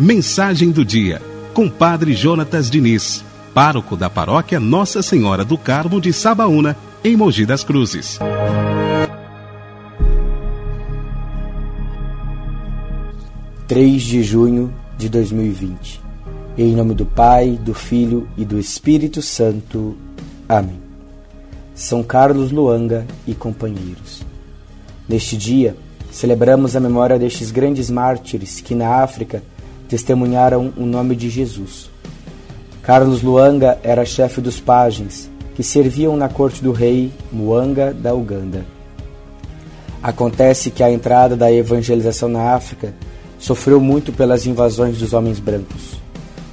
Mensagem do dia, com Padre Jonatas Diniz, pároco da paróquia Nossa Senhora do Carmo de Sabaúna, em Mogi das Cruzes. Três de junho de 2020. Em nome do Pai, do Filho e do Espírito Santo. Amém. São Carlos Luanga e companheiros. Neste dia, celebramos a memória destes grandes mártires que na África testemunharam o nome de Jesus. Carlos Luanga era chefe dos pajens que serviam na corte do rei Muanga da Uganda. Acontece que a entrada da evangelização na África sofreu muito pelas invasões dos homens brancos.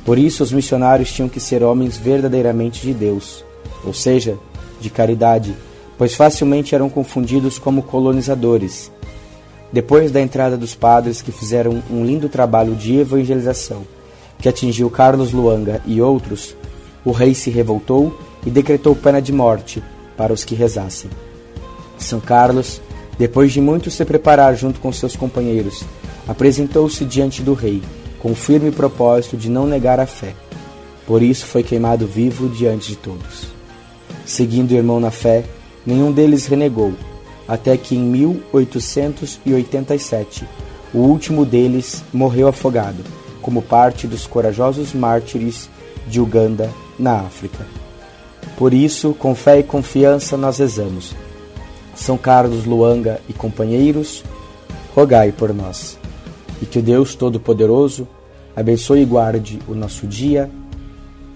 Por isso, os missionários tinham que ser homens verdadeiramente de Deus, ou seja, de caridade, pois facilmente eram confundidos como colonizadores depois da entrada dos padres que fizeram um lindo trabalho de evangelização, que atingiu Carlos Luanga e outros, o rei se revoltou e decretou pena de morte para os que rezassem. São Carlos, depois de muito se preparar junto com seus companheiros, apresentou-se diante do rei, com o firme propósito de não negar a fé. Por isso foi queimado vivo diante de todos. Seguindo o irmão na fé, nenhum deles renegou, até que em 1887 o último deles morreu afogado, como parte dos corajosos mártires de Uganda, na África. Por isso, com fé e confiança, nós rezamos. São Carlos Luanga e companheiros, rogai por nós. E que o Deus Todo-Poderoso abençoe e guarde o nosso dia,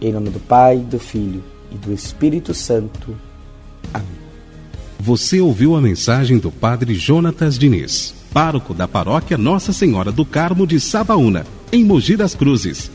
em nome do Pai, do Filho e do Espírito Santo. Amém. Você ouviu a mensagem do Padre Jonatas Diniz, pároco da paróquia Nossa Senhora do Carmo de Sabaúna, em Mogi das Cruzes.